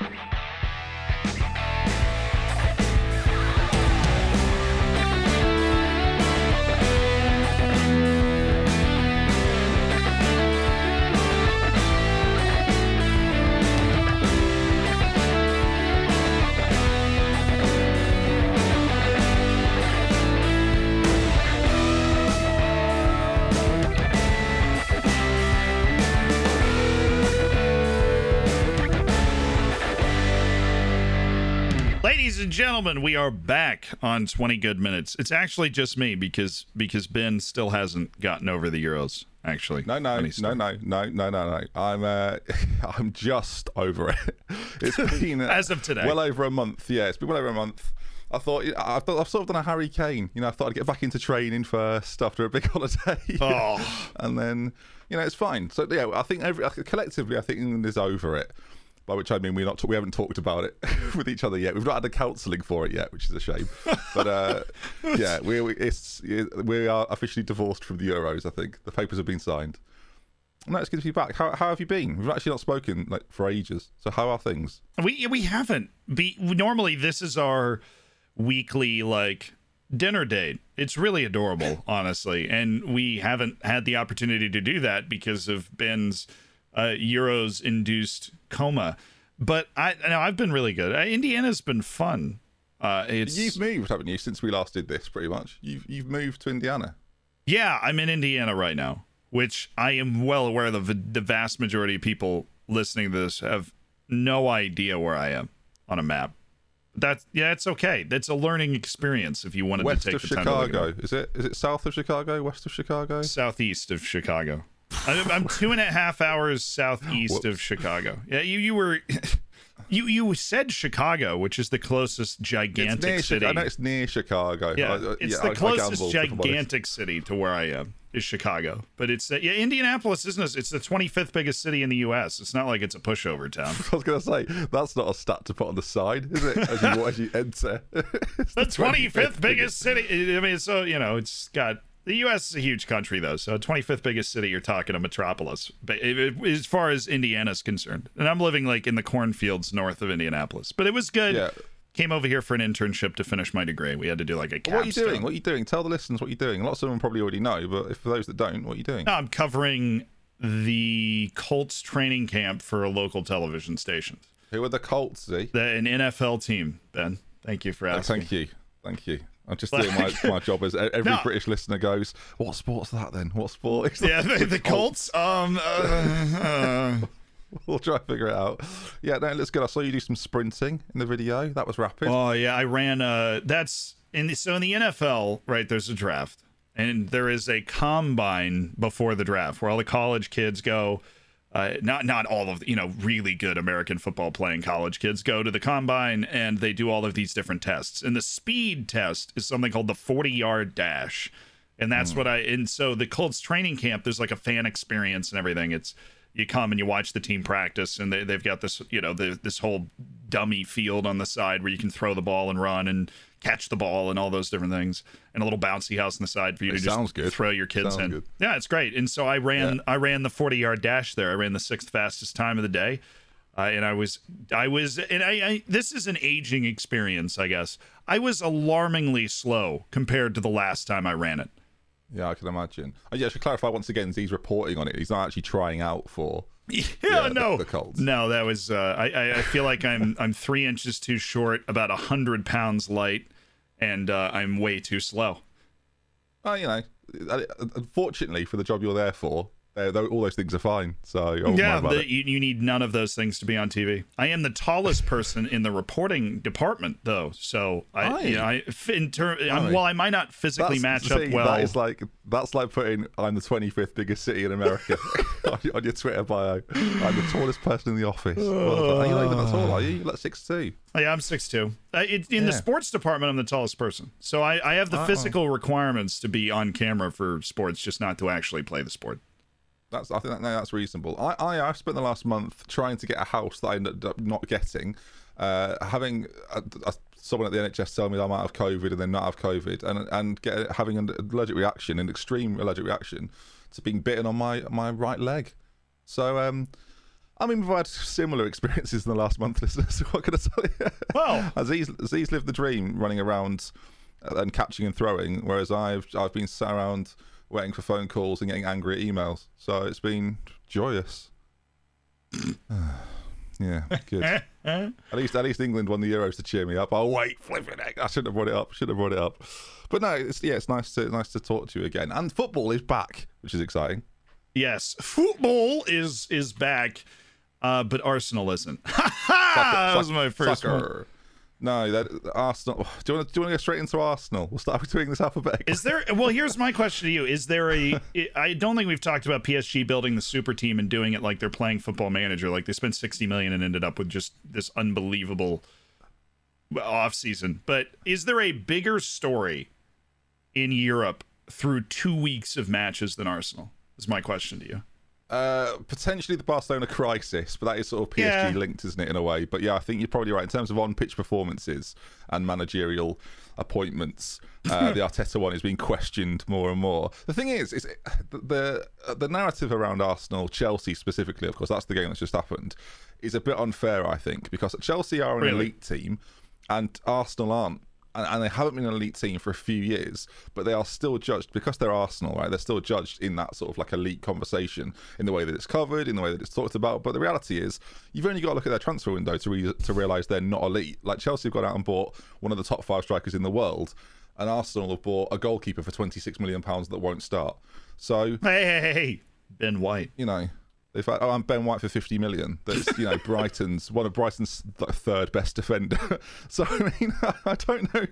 Bye. Ladies and gentlemen, we are back on 20 good minutes. It's actually just me because because Ben still hasn't gotten over the Euros. Actually, No, no, no, no, no, no, no, no. I'm uh, I'm just over it. It's been As of today. well over a month. Yeah, it's been well over a month. I thought I thought I've sort of done a Harry Kane. You know, I thought I'd get back into training first after a big holiday. Oh. and then you know it's fine. So yeah, I think every collectively, I think England is over it. By which I mean we're not we haven't talked about it with each other yet. We've not had a counselling for it yet, which is a shame. But uh, yeah, we we- it's we are officially divorced from the Euros. I think the papers have been signed. And it's good to be back. How, how have you been? We've actually not spoken like for ages. So how are things? We we haven't. Be, normally this is our weekly like dinner date. It's really adorable, honestly, and we haven't had the opportunity to do that because of Ben's uh, Euros induced coma. But I no, I've been really good. Uh, Indiana's been fun. Uh, it's You've moved, haven't you, since we last did this? Pretty much. You've you've moved to Indiana. Yeah, I'm in Indiana right now, which I am well aware the, the vast majority of people listening to this have no idea where I am on a map. That's yeah, it's okay. That's a learning experience if you wanted West to take of the time to look it Chicago. Is it? Is it south of Chicago? West of Chicago? southeast of Chicago. I'm, I'm two and a half hours southeast of Chicago. Yeah, you you were. You you said Chicago, which is the closest gigantic city. Chicago. I know it's near Chicago. Yeah, I- I- it's yeah, the I- I closest honest. gigantic city to where I am is Chicago. But it's uh, yeah, Indianapolis isn't. it? It's the 25th biggest city in the U.S. It's not like it's a pushover town. I was going to say that's not a stat to put on the side, is it? As you, as you enter, It's The 25th biggest city. I mean, so you know, it's got the U.S. is a huge country though. So 25th biggest city, you're talking a metropolis. But as far as Indiana's concerned, and I'm living like in the cornfields north of Indianapolis. But it was good. Yeah. Came over here for an internship to finish my degree. We had to do like a What are you doing? What are you doing? Tell the listeners what you're doing. Lots of them probably already know, but if for those that don't, what are you doing? No, I'm covering the Colts training camp for a local television station. Who are the Colts? Z? The, an NFL team, Ben. Thank you for Oh, asking. thank you, thank you. I'm just doing my, my job as every No. British listener goes. What sport's that then? What sport? is Yeah, that?" the, the Colts. Um, uh, uh, We'll try and figure it out. Yeah, no, let's go. I saw you do some sprinting in the video. That was rapid. oh yeah, I ran. Uh, that's in the, so in the NFL, right? There's a draft, and there is a combine before the draft where all the college kids go. Uh, not not all of the, you know really good American football playing college kids go to the combine and they do all of these different tests. And the speed test is something called the 40 yard dash, and that's what I. And so the Colts training camp, there's like a fan experience and everything. It's you come and you watch the team practice, and they, they've got this you know the, this whole dummy field on the side where you can throw the ball and run and catch the ball and all those different things, and a little bouncy house on the side for you It to just good. throw your kids Sounds in. good. Yeah, it's great. And so I ran I ran the 40 yard dash there. I ran the sixth fastest time of the day. Uh, and I was I was and I, I this is an aging experience, I guess. I was alarmingly slow compared to the last time I ran it. Yeah, I can imagine. Yeah, I should clarify once again. He's reporting on it. He's not actually trying out for. Yeah, Yeah, no, the Colts. no, that was. Uh, I, I feel like I'm I'm three inches too short, about a hundred pounds light, and uh, I'm way too slow. Oh, you know, unfortunately for the job you're there for, they're- all those things are fine. So Yeah, the, you, you need none of those things to be on TV. I am the tallest person in the reporting department, though. So I, Aye. you know, I in ter- I'm, Aye. while I might not physically match see, up well. That is like that's like putting I'm the 25th biggest city in America on, your- on your Twitter bio. I'm the tallest person in the office. Well, you're not even that tall, are you? You're like six two. Oh, yeah, I'm 6'2". Uh, it, in the sports department, I'm the tallest person. So I, I have the Uh-oh. physical requirements to be on camera for sports, just not to actually play the sport. That's I think that, no, that's reasonable. I, I I've spent the last month trying to get a house that I ended up not getting, uh, having a, a, someone at the NHS tell me that I'm out of COVID and then not have COVID, and and get having an allergic reaction, an extreme allergic reaction to being bitten on my my right leg. So um, I mean, we've had similar experiences in the last month, listeners. So what can I tell you? Well, Aziz, Aziz lived the dream, running around and catching and throwing, whereas I've I've been sat around waiting for phone calls and getting angry at emails. So it's been joyous. yeah, good. at least at least England won the Euros to cheer me up. Oh wait, flipping heck, I shouldn't have brought it up. Should have brought it up. But no, it's yeah, it's nice to nice to talk to you again. And football is back, which is exciting. yes, football is is back, uh, but Arsenal isn't. that was my first one. No, that Arsenal. Do you want to do you want to go straight into Arsenal? We'll start doing this alphabetically. Is there? Well, here's my question to you: Is there a? I don't think we've talked about PSG building the super team and doing it like they're playing Football Manager. Like they spent 60 million and ended up with just this unbelievable off season. But is there a bigger story in Europe through two weeks of matches than Arsenal? Is my question to you. Uh, potentially the Barcelona crisis, but that is sort of PSG Yeah. linked, isn't it, in a way? But yeah, I think you're probably right in terms of on-pitch performances and managerial appointments. Uh, the Arteta one is being questioned more and more. The thing is, is it, the the, the narrative around Arsenal, Chelsea specifically, of course, that's the game that's just happened, is a bit unfair, I think, because Chelsea are an Really? elite team and Arsenal aren't. And, and they haven't been an elite team for a few years, but they are still judged because they're Arsenal, right? They're still judged in that sort of like elite conversation in the way that it's covered, in the way that it's talked about. But the reality is, you've only got to look at their transfer window to re- to realize they're not elite. Like Chelsea have gone out and bought one of the top five strikers in the world, and Arsenal have bought a goalkeeper for twenty six million pounds that won't start. So Hey, hey, hey, hey, Ben White. you know, they've had, oh, I'm Ben White for 50 million. That's, you know, Brighton's, one of Brighton's th- third best defender. so, I mean, I don't know.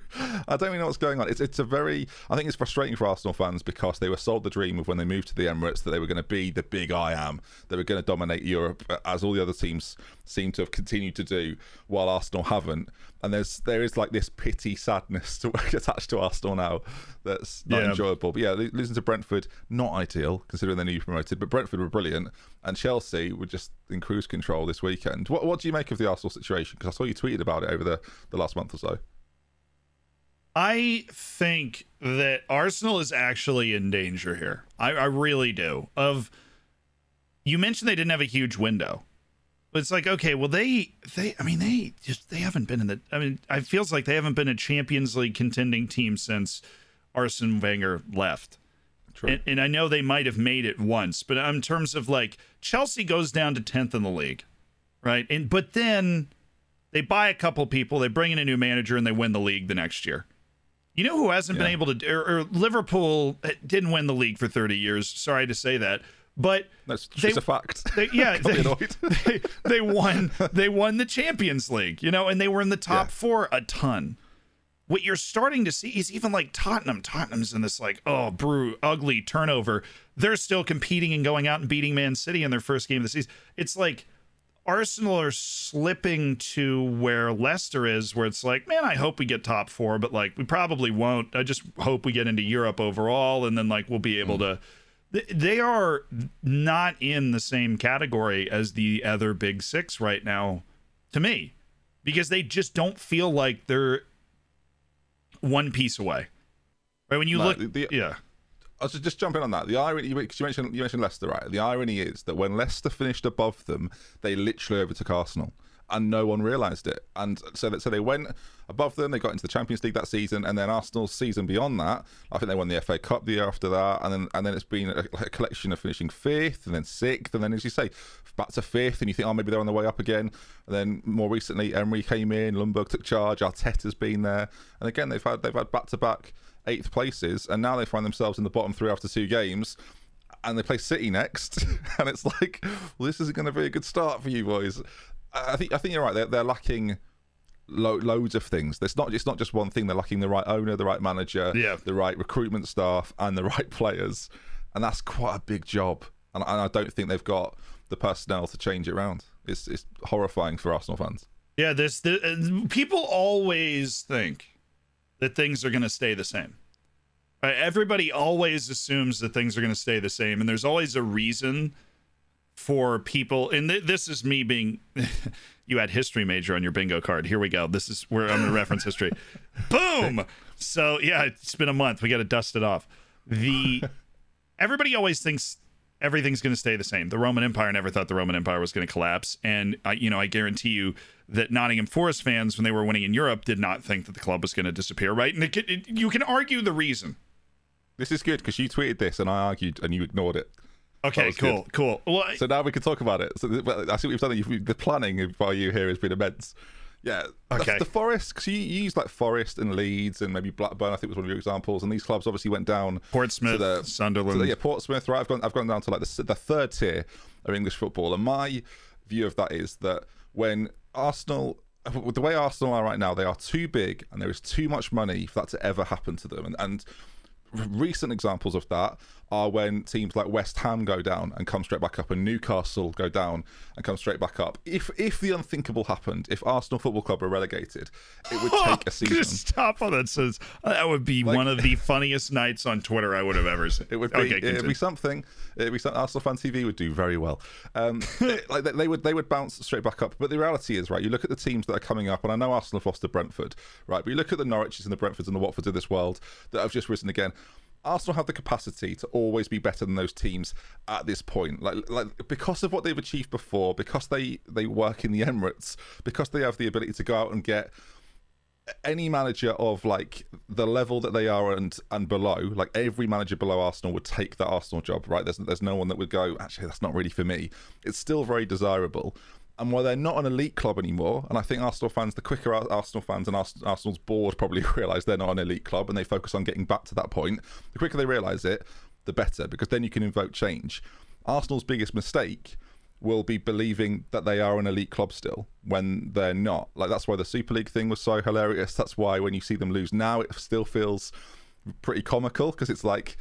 I don't really know what's going on. It's, it's a very, I think it's frustrating for Arsenal fans because they were sold the dream of when they moved to the Emirates that they were going to be the big I am. They were going to dominate Europe as all the other teams seem to have continued to do while Arsenal haven't. And there's, there is like this pity sadness to, attached to Arsenal now that's not Yeah. enjoyable. But yeah, losing to Brentford, not ideal considering they're newly promoted. But Brentford were brilliant, and Chelsea were just in cruise control this weekend. What what do you make of the Arsenal situation? Because I saw you tweeted about it over the, the last month or so. I think that Arsenal is actually in danger here. I, I really do. Of you mentioned they didn't have a huge window. But it's like, okay, well they they I mean they just they haven't been in the I mean, it feels like they haven't been a Champions League contending team since Arsene Wenger left. True. And, and I know they might have made it once, but in terms of like Chelsea goes down to 10th in the league, right? And but then they buy a couple people, they bring in a new manager, and they win the league the next year. You know who hasn't been able to, or, or Liverpool uh, didn't win the league for 30 years. Sorry to say that, but That's they- just a fact. they, yeah, they, they, they won. They won the Champions League, you know, and they were in the top Yeah. four a ton. What you're starting to see is even like Tottenham. Tottenham's in this like oh brew ugly turnover. They're still competing and going out and beating Man City in their first game of the season. It's like Arsenal are slipping to where Leicester is, where it's like, man, I hope we get top four, but like we probably won't. I just hope we get into Europe overall, and then like we'll be able mm. to. Th- They are not in the same category as the other big six right now, to me, because they just don't feel like they're one piece away. Right when you No, look, the- the- yeah, I was just jumping on that. The irony, because you mentioned you mentioned Leicester, right? The irony is that when Leicester finished above them, they literally overtook Arsenal, and no one realised it. And so that so they went above them. They got into the Champions League that season, and then Arsenal's season beyond that, I think they won the FA Cup the year after that, and then and then it's been a, a collection of finishing fifth, and then sixth, and then as you say, back to fifth, and you think, oh, maybe they're on the way up again. And then more recently, Emery came in, Ljungberg took charge, Arteta's been there, and again they've had they've had back to back eighth places, and now they find themselves in the bottom three after two games. And they play City next, and it's like, well, this isn't going to be a good start for you boys. I think I think you're right. They're, they're lacking lo- loads of things. There's not it's not just one thing. They're lacking the right owner, the right manager, Yeah. the right recruitment staff, and the right players, and that's quite a big job. And, and I don't think they've got the personnel to change it around. It's it's horrifying for Arsenal fans. Yeah, this the, people always think that things are going to stay the same. Everybody always assumes that things are going to stay the same, and there's always a reason for people. And th- this is me being. you had history major on your bingo card. Here we go. This is where I'm going to reference history. Boom. So yeah, it's been a month. We got to dust it off. The everybody always thinks everything's going to stay the same. The Roman Empire never thought the Roman Empire was going to collapse, and I, you know, I guarantee you that Nottingham Forest fans, when they were winning in Europe, did not think that the club was going to disappear. Right? And it, it, you can argue the reason. This is good because you tweeted this and I argued and you ignored it. Okay, cool, good. cool. Well, so now we can talk about it. So I see what you've done. The planning by you here has been immense. Yeah. Okay. The, the Forest, because you, you used like Forest and Leeds and maybe Blackburn, I think was one of your examples. And these clubs obviously went down. Portsmouth, the, Sunderland. The, yeah, Portsmouth. Right. I've gone. I've gone down to like the, the third tier of English football, and my view of that is that when Arsenal the way Arsenal are right now, they are too big and there is too much money for that to ever happen to them. And, and recent examples of that are when teams like West Ham go down and come straight back up, and Newcastle go down and come straight back up. If if the unthinkable happened, if Arsenal Football Club were relegated, it would take a season. Stop on that says that would be like, one of the funniest nights on Twitter I would have ever seen. It would be. Okay, it'd be something. It'd be something. Arsenal Fan TV would do very well. Um, like they would they would bounce straight back up. But the reality is, right? You look at the teams that are coming up, and I know Arsenal have lost to Brentford, right? But you look at the Norwiches and the Brentfords and the Watfords of this world that have just risen again. Arsenal have the capacity to always be better than those teams at this point. Like, like because of what they've achieved before, because they they work in the Emirates, because they have the ability to go out and get any manager of like the level that they are and and below, like every manager below Arsenal would take that Arsenal job, right? There's there's no one that would go, actually that's not really for me. It's still very desirable and while they're not an elite club anymore, and I think Arsenal fans, the quicker Arsenal fans and Arsenal's board probably realise they're not an elite club and they focus on getting back to that point, the quicker they realise it, the better, because then you can invoke change. Arsenal's biggest mistake will be believing that they are an elite club still when they're not. Like that's why the Super League thing was so hilarious. That's why when you see them lose now, it still feels pretty comical because it's like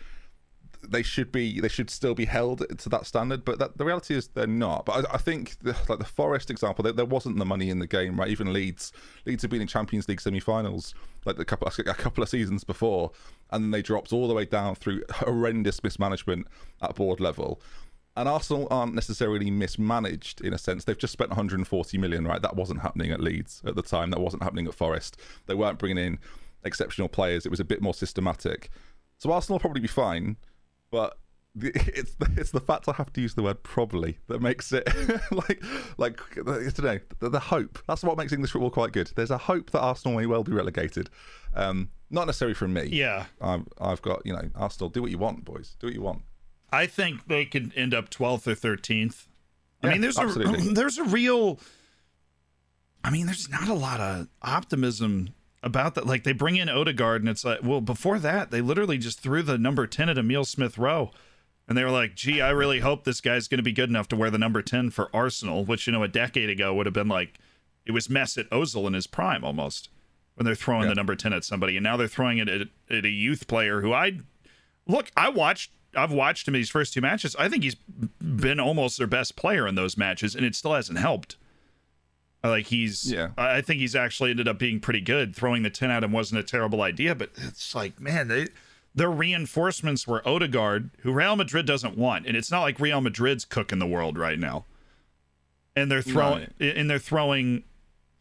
they should be they should still be held to that standard but that, the reality is they're not but i, I think the, like the forest example there, there, wasn't the money in the game right even leeds leeds have been in champions league semi-finals like a couple, a couple of seasons before and then they dropped all the way down through horrendous mismanagement at board level and Arsenal aren't necessarily mismanaged in a sense. They've just spent 140 million, right? That wasn't happening at Leeds at the time. That wasn't happening at Forest. They weren't bringing in exceptional players. It was a bit more systematic. So Arsenal will probably be fine but it's the, it's the fact I have to use the word probably that makes it like like today the, the, hope. That's what makes English football quite good. There's a hope that Arsenal may well be relegated. Um, not necessarily from me. Yeah, I've, I've got you know Arsenal. Do what you want, boys. Do what you want. I think they could end up 12th or 13th. I yeah, mean, there's absolutely. a there's a real. I mean, there's not a lot of optimism about that. Like they bring in Odegaard, and it's like, well, before that, they literally just threw the number ten at Emil Smith Rowe, and they were like, gee, I really hope this guy's going to be good enough to wear the number ten for Arsenal, which you know a decade ago would have been like, it was Mesut Ozil in his prime almost when they're throwing yeah. the number ten at somebody, and now they're throwing it at, at a youth player who I look, I watched. I've watched him in these first two matches. I think he's been almost their best player in those matches, and it still hasn't helped. Uh, like he's, yeah. I think he's actually ended up being pretty good. Throwing the ten at him wasn't a terrible idea, but it's like, man, they, their reinforcements were Odegaard, who Real Madrid doesn't want, and it's not like Real Madrid's cooking the world right now. And they're throwing, and they're throwing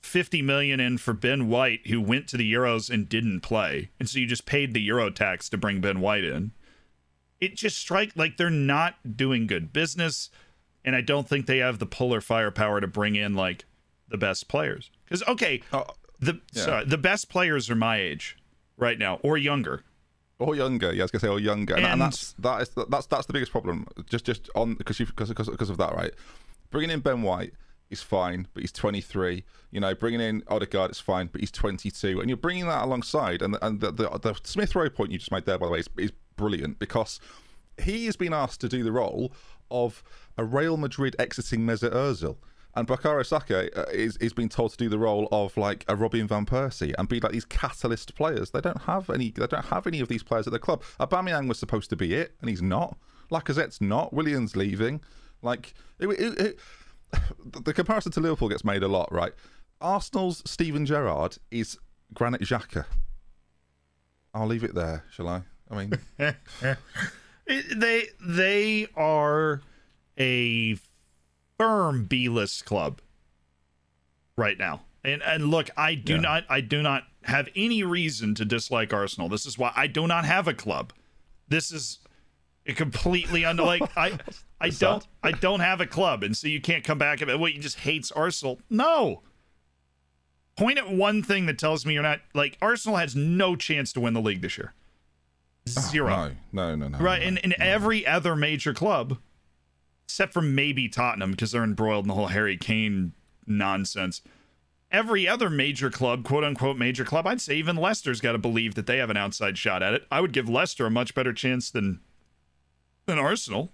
50 million in for Ben White, who went to the Euros and didn't play, and so you just paid the Euro tax to bring Ben White in. It just strike like they're not doing good business, and I don't think they have the pull or firepower to bring in like the best players. Because okay, uh, the yeah. sorry, the best players are my age right now or younger. Or younger, yeah, I was gonna say, or younger, and, and, that's that is that's that's the biggest problem. Just just on because you because because of that, right? Bringing in Ben White is fine, but he's 23. You know, bringing in Odegaard is fine, but he's 22, and you're bringing that alongside. And and the the, the Smith Rowe point you just made there, by the way, is, is brilliant because he has been asked to do the role of a Real Madrid exiting Mesut Ozil. And Bukayo Saka uh, is is being told to do the role of like a Robin van Persie and be like these catalyst players. They don't have any. They don't have any of these players at the club. Aubameyang was supposed to be it, and he's not. Lacazette's not. Willian leaving. Like it, it, it, the comparison to Liverpool gets made a lot, right? Arsenal's Steven Gerrard is Granit Xhaka. I'll leave it there, shall I? I mean, they they are a firm B list club right now. And and look, I do yeah. not I do not have any reason to dislike Arsenal. This is why I do not have a club. This is It completely under like I I don't I don't have a club, and so you can't come back and what you just hates Arsenal. No. Point at one thing that tells me you're not like Arsenal has no chance to win the league this year. Ah, Zero. Oh, No, no, no, no. Right, no, and, and no. every other major club, except for maybe Tottenham, because they're embroiled in the whole Harry Kane nonsense. Every other major club, quote unquote major club, I'd say even Leicester's got to believe that they have an outside shot at it. I would give Leicester a much better chance than than Arsenal.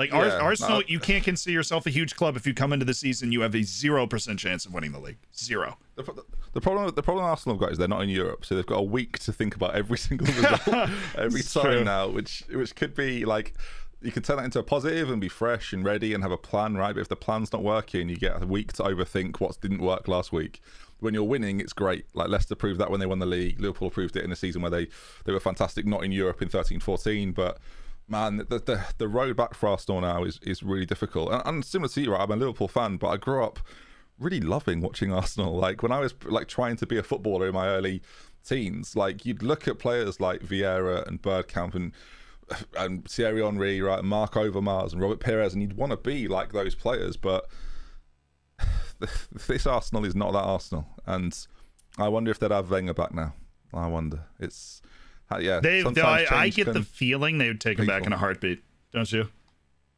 Like Yeah, Arsenal, no. you can't consider yourself a huge club if you come into the season you have a zero percent chance of winning the league. Zero. The, the problem, the problem Arsenal have got is they're not in Europe, so they've got a week to think about every single result every time true. now, which which could be like you could turn that into a positive and be fresh and ready and have a plan, right? But if the plan's not working, you get a week to overthink what didn't work last week. When you're winning, it's great. Like Leicester proved that when they won the league. Liverpool proved it in a season where they they were fantastic, not in Europe in 13-14, but man, the, the the road back for Arsenal now is is really difficult. And, and similar to you, right? I'm a Liverpool fan, but I grew up really loving watching Arsenal. Like when I was like trying to be a footballer in my early teens, like you'd look at players like Vieira and Bergkamp and and Thierry Henry, right, and Mark Overmars and Robert Pires, and you'd want to be like those players, but this Arsenal is not that Arsenal, and I wonder if they'd have Wenger back now. I wonder. It's uh, yeah. They, sometimes I, I get the feeling they would take him back in a heartbeat, don't you?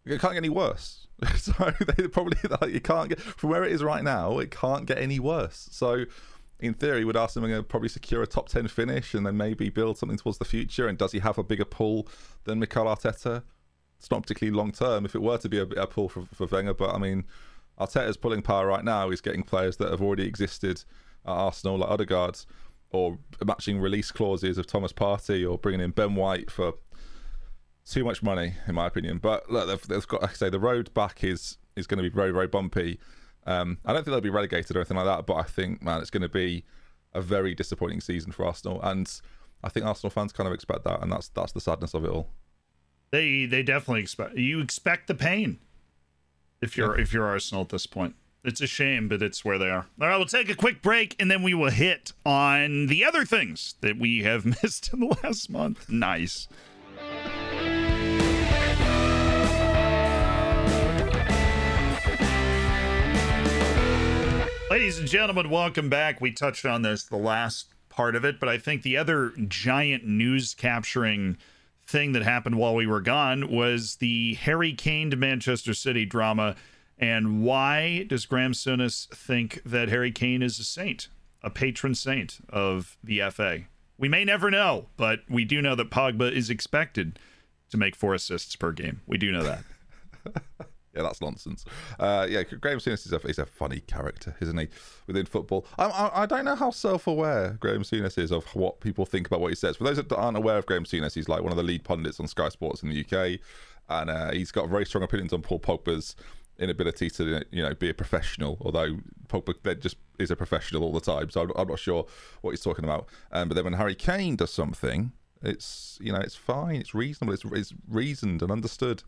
It can't get any worse. so they probably like you can't get from where it is right now. It can't get any worse. So in theory, would Arsene Wenger probably secure a top ten finish and then maybe build something towards the future? And does he have a bigger pull than Mikel Arteta? It's not particularly long term if it were to be a, a pull for, for Wenger, but I mean, Arteta's pulling power right now. He's getting players that have already existed at Arsenal, like Odegaard, or matching release clauses of Thomas Partey, or bringing in Ben White for too much money, in my opinion. But look, they've, they've got, like I say, the road back is is going to be very, very bumpy. Um, I don't think they'll be relegated or anything like that, but I think, man, it's going to be a very disappointing season for Arsenal, and I think Arsenal fans kind of expect that, and that's that's the sadness of it all. They they definitely expect you expect the pain if you're if you're Arsenal at this point. It's a shame, but it's where they are. All right, we'll take a quick break and then we will hit on the other things that we have missed in the last month. Nice. Ladies and gentlemen, welcome back. We touched on this the last part of it, but I think the other giant news capturing thing that happened while we were gone was the Harry Kane to Manchester City drama. And why does Graham Souness think that Harry Kane is a saint, a patron saint of the FA? We may never know, but we do know that Pogba is expected to make four assists per game. We do know that. Yeah, that's nonsense. Uh, yeah, Graham Souness is a, he's a funny character, isn't he, within football? I, I, I don't know how self-aware Graham Souness is of what people think about what he says. For those that aren't aware of Graham Souness, he's like one of the lead pundits on Sky Sports in the UK, and uh, he's got very strong opinions on Paul Pogba's inability to you know be a professional. Although Pogba just is a professional all the time, so I'm, I'm not sure what he's talking about. Um, but then when Harry Kane does something, it's you know it's fine, it's reasonable, it's, it's reasoned and understood.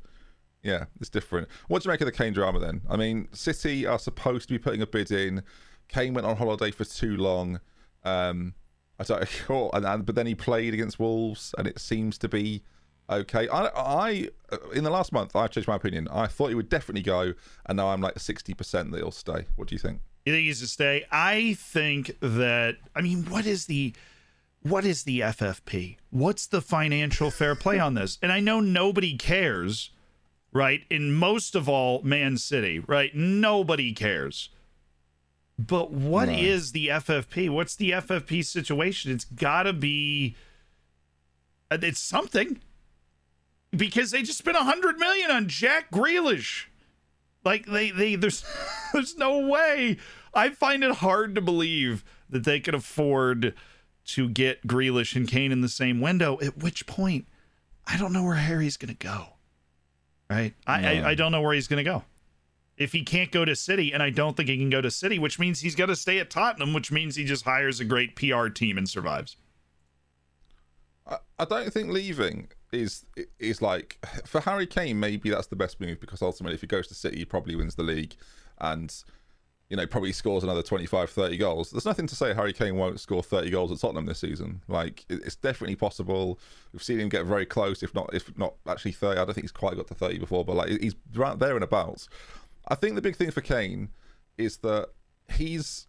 Yeah, it's different. What do you make of the Kane drama then? I mean, City are supposed to be putting a bid in. Kane went on holiday for too long. Um, I don't, oh, and, and but then he played against Wolves, and it seems to be okay. I, I, in the last month, I've changed my opinion. I thought he would definitely go, and now I'm like sixty percent that he'll stay. What do you think? You think he's to stay? I think that. I mean, what is the what is the FFP? What's the financial fair play on this? And I know nobody cares, right? In most of all, Man City, right? Nobody cares. But what is No. the FFP? What's the FFP situation? It's got to be. uh, It's something. Because they just spent a hundred million on Jack Grealish. Like they, they there's there's no way. I find it hard to believe that they could afford to get Grealish and Kane in the same window. At which point, I don't know where Harry's gonna go. Right? I No. I, I don't know where he's gonna go. If he can't go to City, and I don't think he can go to City, which means he's got to stay at Tottenham, which means he just hires a great PR team and survives. I, I don't think leaving is is like for Harry Kane. Maybe that's the best move because ultimately, if he goes to City, he probably wins the league, and you know, probably scores another 25, 30 goals. There's nothing to say Harry Kane won't score 30 goals at Tottenham this season. Like, it's definitely possible. We've seen him get very close, if not, if not actually 30. I don't think he's quite got to 30 before, but like, he's right there and about. I think the big thing for Kane is that he's,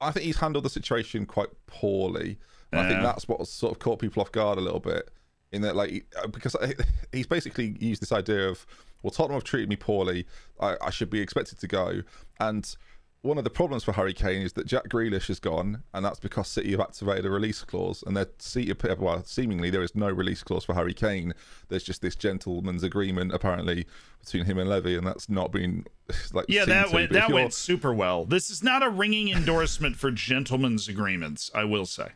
I think he's handled the situation quite poorly. Yeah. I think that's what sort of caught people off guard a little bit. In that, like, uh, because he's basically used this idea of, well, Tottenham have treated me poorly. I, I should be expected to go. And one of the problems for Harry Kane is that Jack Grealish has gone, and that's because City have activated a release clause, and they're well, seemingly there is no release clause for Harry Kane. There's just this gentleman's agreement apparently between him and Levy, and that's not been like yeah, that went that went super well. This is not a ringing endorsement for gentlemen's agreements, I will say.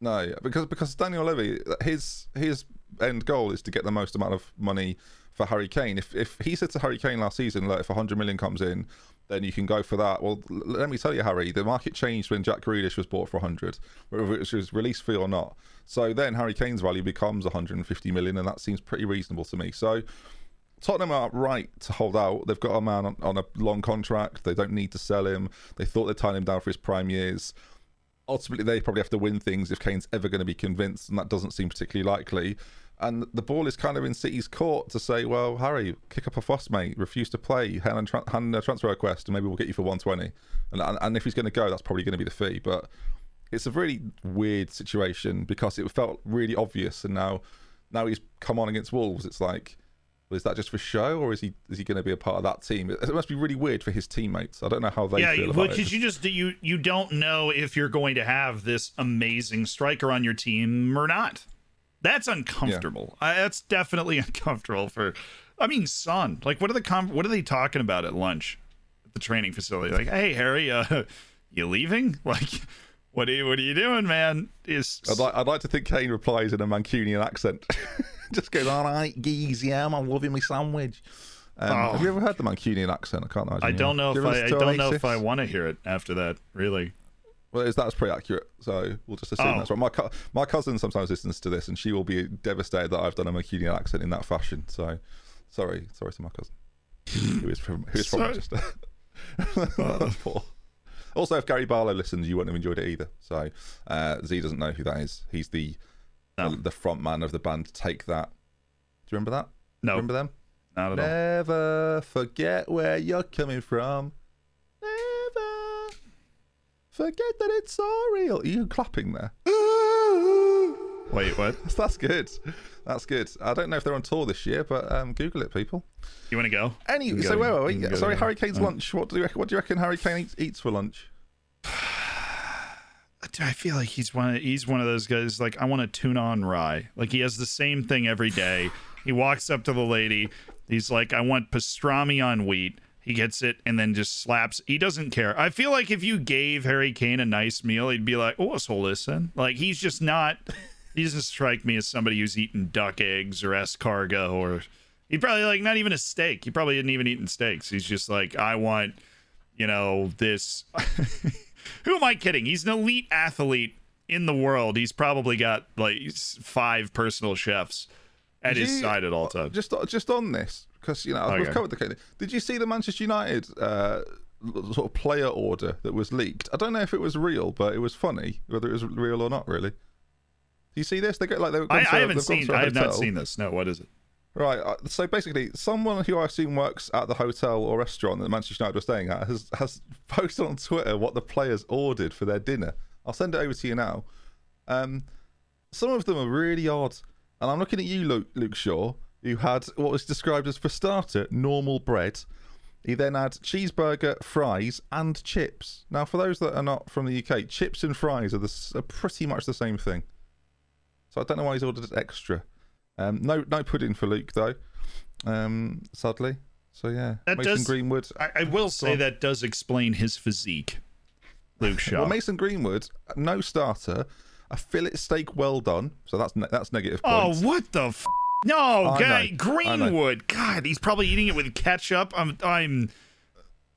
No, because because Daniel Levy, his his end goal is to get the most amount of money for Harry Kane. If if he said to Harry Kane last season, like if 100 million comes in, then you can go for that. Well, let me tell you, Harry, the market changed when Jack Grealish was bought for 100, whether it was release fee or not. So then Harry Kane's value becomes 150 million, and that seems pretty reasonable to me. So Tottenham are right to hold out. They've got a man on, on a long contract. They don't need to sell him. They thought they'd tie him down for his prime years. Ultimately, they probably have to win things if Kane's ever going to be convinced, and that doesn't seem particularly likely. And the ball is kind of in City's court to say, well, Harry, kick up a fuss, mate. Refuse to play. Hand, tra- hand a transfer request, and maybe we'll get you for 120. And, and, and if he's going to go, that's probably going to be the fee. But it's a really weird situation because it felt really obvious, and now now he's come on against Wolves. It's like, well, is that just for show, or is he is he going to be a part of that team? It, must be really weird for his teammates. I don't know how they yeah, feel about because you just you you don't know if you're going to have this amazing striker on your team or not. That's uncomfortable. Yeah. that's definitely uncomfortable for. I mean, son, like, what are the com- what are they talking about at lunch at the training facility? Like, hey, Harry, uh, you leaving? Like, what are you what are you doing, man? Is I'd like I'd like to think Kane replies in a Mancunian accent. Just goes, all right, geez, yeah, I'm loving my sandwich. Um, oh. Have you ever heard the Mancunian accent? I can't imagine. I don't know if I, I don't know if I want to hear it after that. Really. Well, that's pretty accurate. So we'll just assume oh. that's right. My co- my cousin sometimes listens to this, and she will be devastated that I've done a Mancunian accent in that fashion. So sorry, sorry to my cousin, who is from who is from Manchester. poor. Also, if Gary Barlow listens, you wouldn't have enjoyed it either. So uh, Z doesn't know who that is. He's the no. the, front man of the band. Take that. Do you remember that? No. Remember them? Not at Never all. forget where you're coming from. Forget that it's so real. Are you clapping there? Wait, what? That's good. That's good. I don't know if they're on tour this year, but um, Google it, people. You want to go? Any, so go. where are we? Sorry, Harry Kane's oh. lunch. What do you reckon, what do you reckon Harry Kane eats, eats for lunch? I feel like he's one. Of, he's one of those guys. Like I want a tuna on rye. Like he has the same thing every day. he walks up to the lady. He's like, I want pastrami on wheat. He gets it and then just slaps. He doesn't care. I feel like if you gave Harry Kane a nice meal, he'd be like, "Oh, what's all this then?" Like he's just not. He doesn't strike me as somebody who's eaten duck eggs or escargot or he probably like not even a steak. He probably hadn't even eaten steaks. He's just like, I want, you know, this. Who am I kidding? He's an elite athlete in the world. He's probably got like five personal chefs at Did his you, side at all times. Just just on this, because you know okay. we've covered the case. Did you see the Manchester United uh, sort of player order that was leaked? I don't know if it was real, but it was funny whether it was real or not. Really, do you see this? They get like they. I, I haven't seen. I have not seen this. No, what is it? Right. Uh, so basically, someone who I assume works at the hotel or restaurant that Manchester United were staying at has has posted on Twitter what the players ordered for their dinner. I'll send it over to you now. Um, some of them are really odd, and I'm looking at you, Luke, Luke Shaw who had what was described as, for starter, normal bread. He then had cheeseburger, fries, and chips. Now, for those that are not from the UK, chips and fries are, the, are pretty much the same thing. So I don't know why he's ordered extra. Um, no, no pudding for Luke though. Um, sadly. So yeah, that Mason does, Greenwood. I, I will say that does explain his physique. Luke Shaw. well, Mason Greenwood, no starter, a fillet steak well done. So that's ne- that's negative. Points. Oh, what the. F- no, guy, Greenwood. God, he's probably eating it with ketchup. I'm, I'm,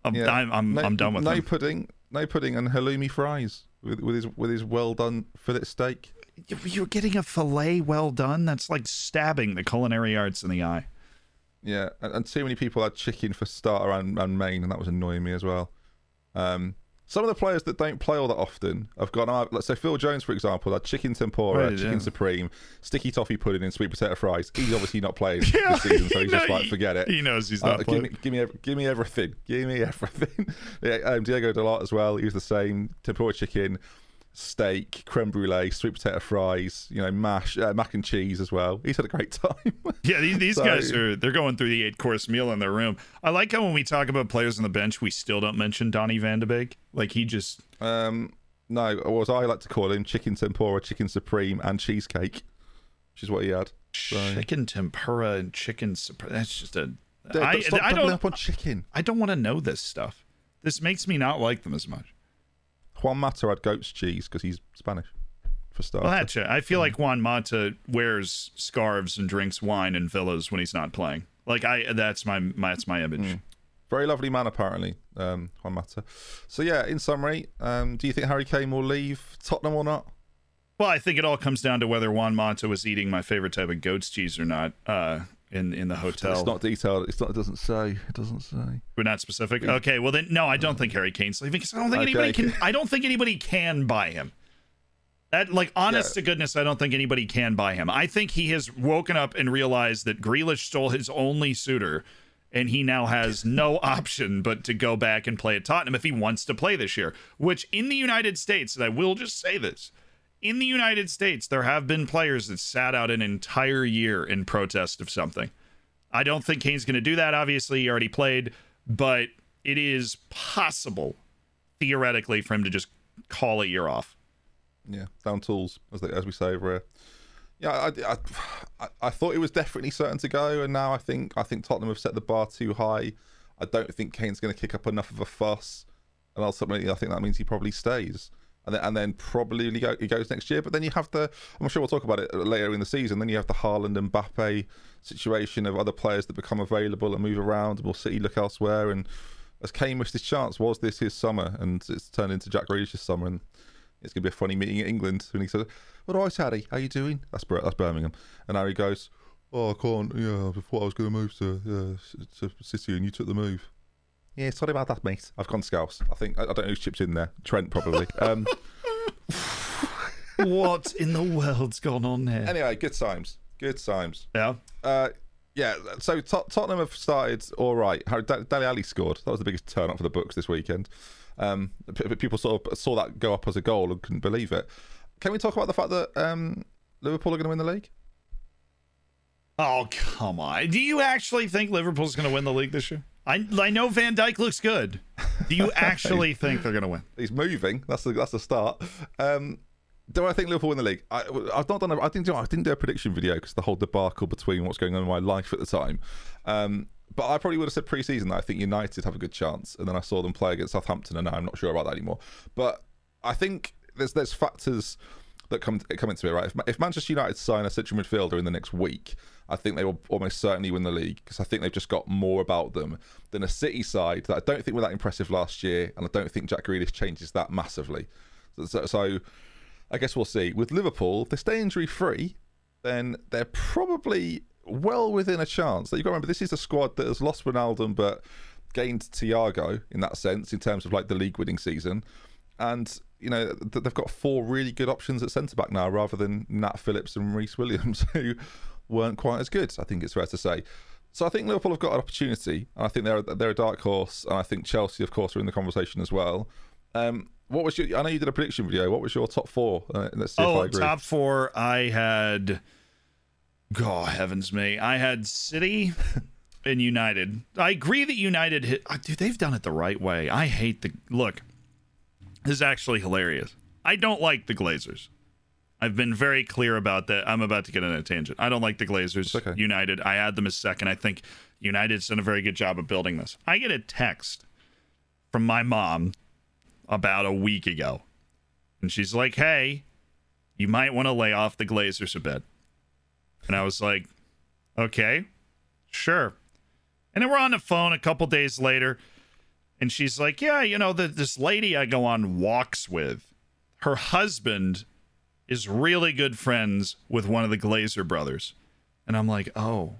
I'm, yeah. I'm, I'm, no, I'm, done with that. no him. pudding, no pudding, and halloumi fries with, with his with his well done fillet steak. You're getting a fillet well done. That's like stabbing the culinary arts in the eye. Yeah, and, and too many people had chicken for starter and, and main, and that was annoying me as well. Um, some of the players that don't play all that often have gone out. Let's say Phil Jones, for example, had chicken tempura, Right, chicken yeah. supreme, sticky toffee pudding, and sweet potato fries. He's obviously not playing Yeah, this season, so he he's just like, forget it. He knows he's Uh, not give playing. me, give me, give me everything. Give me everything. yeah, um, Diego Dalot as well. He was the same. Tempura chicken, steak, creme brulee, sweet potato fries. You know, mash, uh, mac and cheese as well. He's had a great time. Yeah, these, these So- guys are they're going through the eight course meal in their room. I like how when we talk about players on the bench, we still don't mention Donny Van de Beek. Like he just um, no, or as I like to call him, chicken tempura, chicken supreme, and cheesecake, which is what he had. So- chicken tempura and chicken. supreme. That's just a. I, stop I doubling don't up on chicken. I don't want to know this stuff. This makes me not like them as much. Juan Mata had goat's cheese because he's Spanish, for starters. Well, that's it. I feel like Juan Mata wears scarves and drinks wine in villas when he's not playing. Like I, that's my, my that's my image. Very lovely man, apparently, um, Juan Mata. So yeah, in summary, um, do you think Harry Kane will leave Tottenham or not? Well, I think it all comes down to whether Juan Mata was eating my favorite type of goat's cheese or not. Uh, in in the hotel. It's not detailed. It's not. It doesn't say. It doesn't say. We're not specific. Okay, well then, no, I don't think Harry Kane's leaving because I don't think Okay. anybody can. I don't think anybody can buy him. That, like, honest to goodness, I don't think anybody can buy him. I think he has woken up and realized that Grealish stole his only suitor, and he now has no option but to go back and play at Tottenham if he wants to play this year. Which in the United States, and I will just say this, in the United States, there have been players that sat out an entire year in protest of something. I don't think Kane's going to do that. Obviously, he already played, but it is possible, theoretically, for him to just call a year off. Yeah, down tools as they, as we say over here. Yeah, I, I, I, thought it was definitely certain to go, and now I think I think Tottenham have set the bar too high. I don't think Kane's going to kick up enough of a fuss, and ultimately I think that means he probably stays, and then and then probably he, go, he goes next year. But then you have the I'm sure we'll talk about it later in the season. Then you have the Haaland and Mbappe situation of other players that become available and move around. Will City look elsewhere? And as Kane missed his chance, was this his summer? And it's turned into Jack Grealish's summer, and it's going to be a funny meeting in England when he says, "What right, Harry? How you doing?" That's that's Birmingham, and Harry goes, "Oh, I can't. Yeah, I thought I was going to move to yeah, to City, and you took the move." Yeah, sorry about that, mate. I've gone Scouse. I think I, I don't know who's chips in there. Trent probably. um, what in the world's gone on there? anyway, good times. Good times. Yeah. Uh, yeah, so Tot- Tottenham have started all right. Harry Dele Alli scored. That was the biggest turn up for the books this weekend. Um, p- p- people sort of saw that go up as a goal and couldn't believe it. Can we talk about the fact that um, Liverpool are going to win the league? Oh, come on. Do you actually think Liverpool's going to win the league this year? I, I know Van Dijk looks good. Do you actually think they're going to win? He's moving. That's the that's the start. Um, do I think Liverpool win the league? I, I've not done. A, I didn't. do- I didn't do a prediction video because the whole debacle between what's going on in my life at the time. Um, but I probably would have said pre-season that I think United have a good chance, and then I saw them play against Southampton, and now I'm not sure about that anymore. But I think there's there's factors that come come into it, right? If, if Manchester United sign a central midfielder in the next week, I think they will almost certainly win the league because I think they've just got more about them than a City side that I don't think were that impressive last year, and I don't think Jack Grealish changes that massively. So, so, so I guess we'll see. With Liverpool, if they stay injury free, then they're probably well within a chance. You've got to remember, this is a squad that has lost Ronaldo but gained Thiago in that sense, in terms of like the league winning season. And, you know, th- they've got four really good options at centre back now rather than Nat Phillips and Rhys Williams, who weren't quite as good, I think it's fair to say. So I think Liverpool have got an opportunity, and I think they're they're a dark horse, and I think Chelsea, of course, are in the conversation as well. Um, what was your? I know you did a prediction video. What was your top four? Uh, let's see if I Oh, agree. top four. I had. God heavens me! I had City and United. I agree that United hit. oh, dude, they've done it the right way. I hate the look. This is actually hilarious. I don't like the Glazers. I've been very clear about that. I'm about to get on a tangent. I don't like the Glazers. okay. United. I add them as second. I think United's done a very good job of building this. I get a text from my mom about a week ago, and she's like, "Hey, you might want to lay off the Glazers a bit." And I was like, "Okay, sure." And then we're on the phone a couple days later, and she's like, "Yeah, you know, the, this lady I go on walks with, her husband is really good friends with one of the Glazer brothers." And I'm like, "Oh,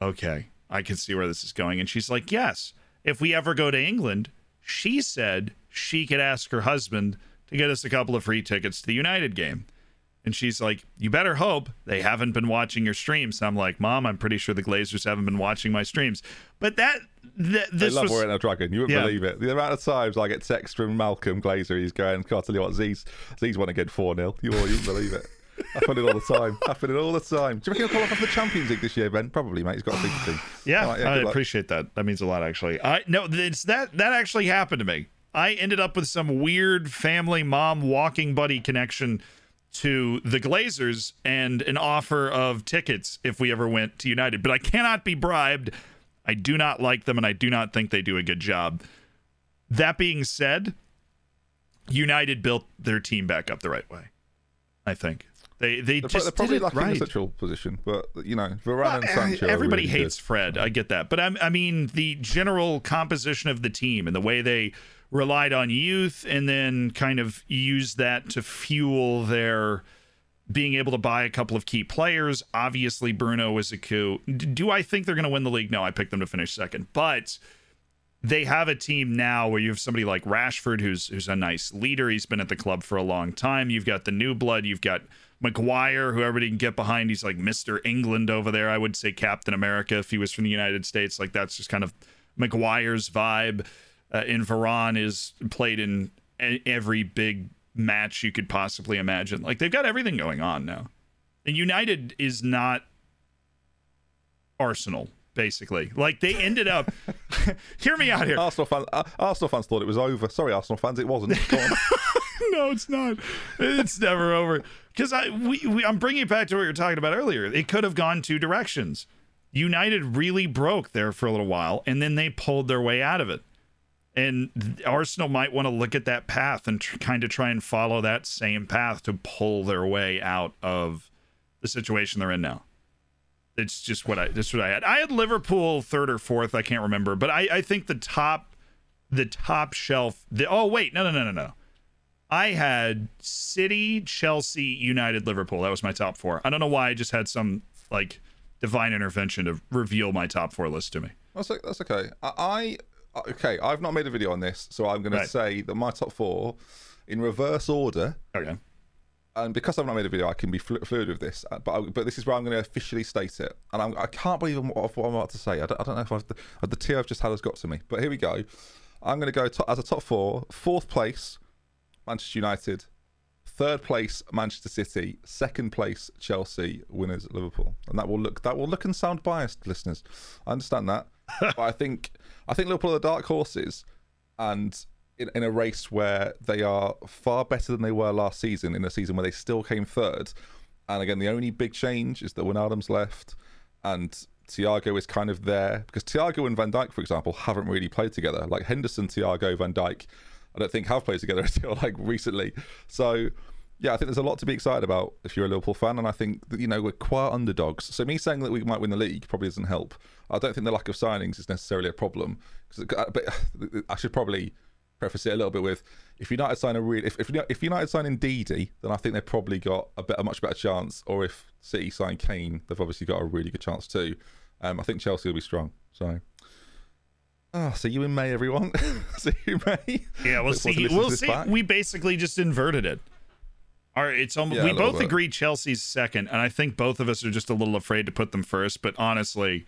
okay, I can see where this is going." And she's like, "Yes, if we ever go to England, She said she could ask her husband to get us a couple of free tickets to the United game. And she's like, You better hope they haven't been watching your streams. And I'm like, Mom, I'm pretty sure the Glazers haven't been watching my streams. But that, th- this love was. In a Dragon. You wouldn't Yeah. believe it. The amount of times I get text from Malcolm Glazer, he's going, Can't tell you what, Z's, Z's won again 4 0. You, you wouldn't believe it. Happening all the time. Happening all the time. Do you reckon he'll call off the Champions League this year, Ben? Probably, mate. He's got a big team. Yeah, right, yeah, I luck. appreciate that. That means a lot, actually. I no, it's that that actually happened to me. I ended up with some weird family mom walking buddy connection to the Glazers and an offer of tickets if we ever went to United. But I cannot be bribed. I do not like them, and I do not think they do a good job. That being said, United built their team back up the right way. I think they they They're, just they're probably did it right. the central position, but, you know, Varane and Well, Sancho. Everybody really hates Fred. I get that, but I, I mean the general composition of the team and the way they relied on youth and then kind of used that to fuel their being able to buy a couple of key players. Obviously, Bruno was a coup. Do I think they're going to win the league? No, I picked them to finish second, but they have a team now where you have somebody like Rashford, who's who's a nice leader. He's been at the club for a long time. You've got the new blood. You've got Maguire, who everybody can get behind. He's like Mr. England over there. I would say Captain America if he was from the United States. Like that's just kind of Maguire's vibe. Uh, in Varane is played in e- every big match you could possibly imagine. Like they've got everything going on now. And United is not Arsenal, basically. Like they ended up. hear me out here. Arsenal fans, uh, Arsenal fans thought it was over. Sorry, Arsenal fans, it wasn't. No, it's not. It's never over. Because I, we, we, I'm bringing it back to what you were talking about earlier. It could have gone two directions. United really broke there for a little while, and then they pulled their way out of it. And Arsenal might want to look at that path and tr- kind of try and follow that same path to pull their way out of the situation they're in now. It's just what I. That's what I had. I had Liverpool third or fourth. I can't remember, but I, I think the top, the top shelf. The oh wait, no no no no no. I had City, Chelsea, United, Liverpool. That was my top four. I don't know why I just had some like divine intervention to reveal my top four list to me. That's, that's okay. I Uh, okay. I've not made a video on this, so I'm going Right. to say that my top four, in reverse order, oh, Okay. and because I've not made a video, I can be flu- fluid with this. uh, But I, but this is where I'm going to officially state it, and I'm, I can't believe what, what I'm about to say. I don't, I don't know if I've, the, the tear I've just had has got to me. But here we go. I'm going to go to, as a top four. Fourth place, Manchester United. Third place, Manchester City. Second place, Chelsea. Winners, Liverpool. And that will look that will look and sound biased, listeners. I understand that, but I think I think Liverpool are the dark horses, and in, in a race where they are far better than they were last season, in a season where they still came third. And again, the only big change is that Wijnaldum's left, and Thiago is kind of there because Thiago and Van Dijk, for example, haven't really played together. Like Henderson, Thiago, Van Dijk, I don't think have played together until like recently. So yeah, I think there's a lot to be excited about if you're a Liverpool fan, and I think that you know we're quite underdogs. So me saying that we might win the league probably doesn't help. I don't think the lack of signings is necessarily a problem. it- But I should probably preface it a little bit with if United sign a real if if, if United sign in Didi, then I think they've probably got a bit a much better chance. Or if City sign Kane, they've obviously got a really good chance too. Um, I think Chelsea will be strong. So. Ah, see you in May, everyone. see you in May. Yeah, we'll Look see. We'll see. back. We basically just inverted it. All right, it's almost, Yeah, we both bit. agree Chelsea's second, and I think both of us are just a little afraid to put them first. But honestly,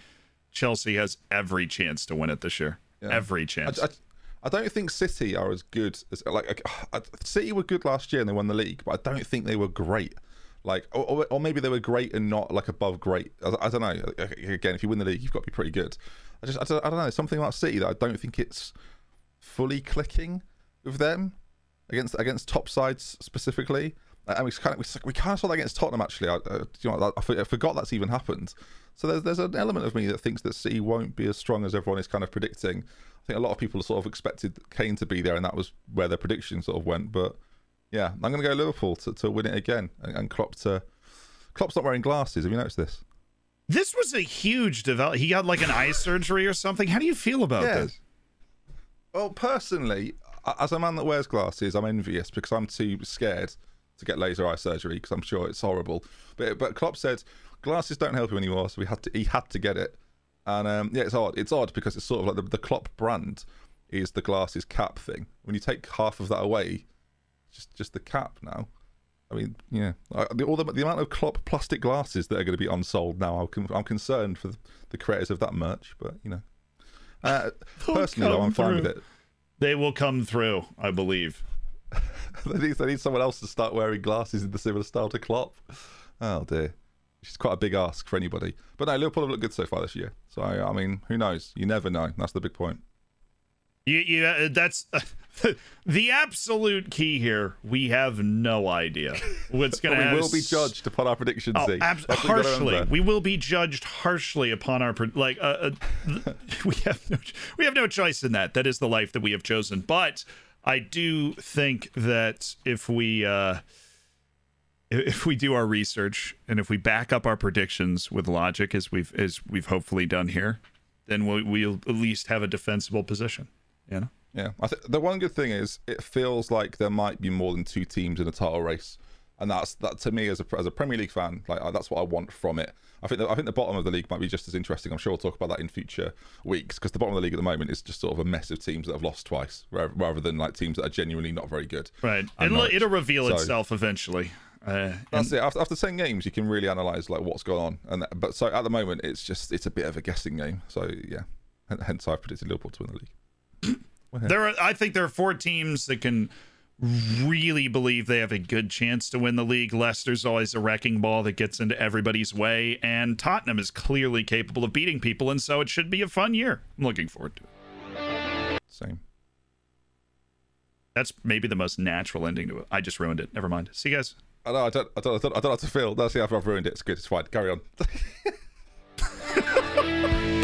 Chelsea has every chance to win it this year. Yeah. Every chance. I, I don't think City are as good as like I, uh, City were good last year and they won the league, but I don't think they were great. Like, or, or, or maybe they were great and not like above great. I, I don't know. Again, if you win the league, you've got to be pretty good. I just, I don't, I don't know. Something about City that I don't think it's fully clicking with them against against top sides specifically. And we kind of we, we kind of saw that against Tottenham actually. I, uh, you know, I, I forgot that's even happened. So there's there's an element of me that thinks that City won't be as strong as everyone is kind of predicting. I think a lot of people sort of expected Kane to be there, and that was where their prediction sort of went. But yeah, I'm going to go Liverpool to, to win it again, and, and Klopp to Klopp's not wearing glasses. Have you noticed this? this was a huge develop. He got like an eye surgery or something. How do you feel about this? Well, personally, as a man that wears glasses, I'm envious because I'm too scared to get laser eye surgery because I'm sure it's horrible. But but Klopp said glasses don't help you anymore, so we had to he had to get it. And um, yeah, it's odd. It's odd because it's sort of like the, the Klopp brand is the glasses cap thing. When you take half of that away, just just the cap now. I mean, yeah, I, the, all the, the amount of Klopp plastic glasses that are going to be unsold now, I'm, I'm concerned for the creators of that merch. But you know, uh, personally, though, I'm fine with it. They will come through, I believe. they, need, they need someone else to start wearing glasses in the similar style to Klopp. Oh dear, is quite a big ask for anybody. But no, Liverpool have looked good so far this year. So I mean, who knows? You never know. That's the big point. You, you, uh, that's uh, the absolute key here. We have no idea what's going to. Happen. We will be judged upon our predictions. Oh, ab- harshly, we will be judged harshly upon our like. Uh, uh we have no, we have no choice in that. That is the life that we have chosen. But I do think that if we uh, if we do our research and if we back up our predictions with logic, as we've as we've hopefully done here, then we'll, we'll at least have a defensible position. You know. Yeah, think the one good thing is it feels like there might be more than two teams in a title race, and that's that to me as a as a Premier League fan, like that's what I want from it. I think the, I think the bottom of the league might be just as interesting. I'm sure we'll talk about that in future weeks because the bottom of the league at the moment is just sort of a mess of teams that have lost twice, rather than like teams that are genuinely not very good. Right, it'll, it'll reveal so, itself eventually. Uh, that's it. After, after ten games, you can really analyze like what's going on, and but so at the moment, it's just it's a bit of a guessing game. So yeah, hence I've predicted Liverpool to win the league. There, are, I think there are four teams that can really believe they have a good chance to win the league. Leicester's always a wrecking ball that gets into everybody's way, and Tottenham is clearly capable of beating people, and so it should be a fun year. I'm looking forward to it. Same. That's maybe the most natural ending to it. I just ruined it. Never mind. See you guys. I know. I don't. I don't. I don't, I don't know to feel. That's the after I've ruined it. It's good. It's fine. Carry on.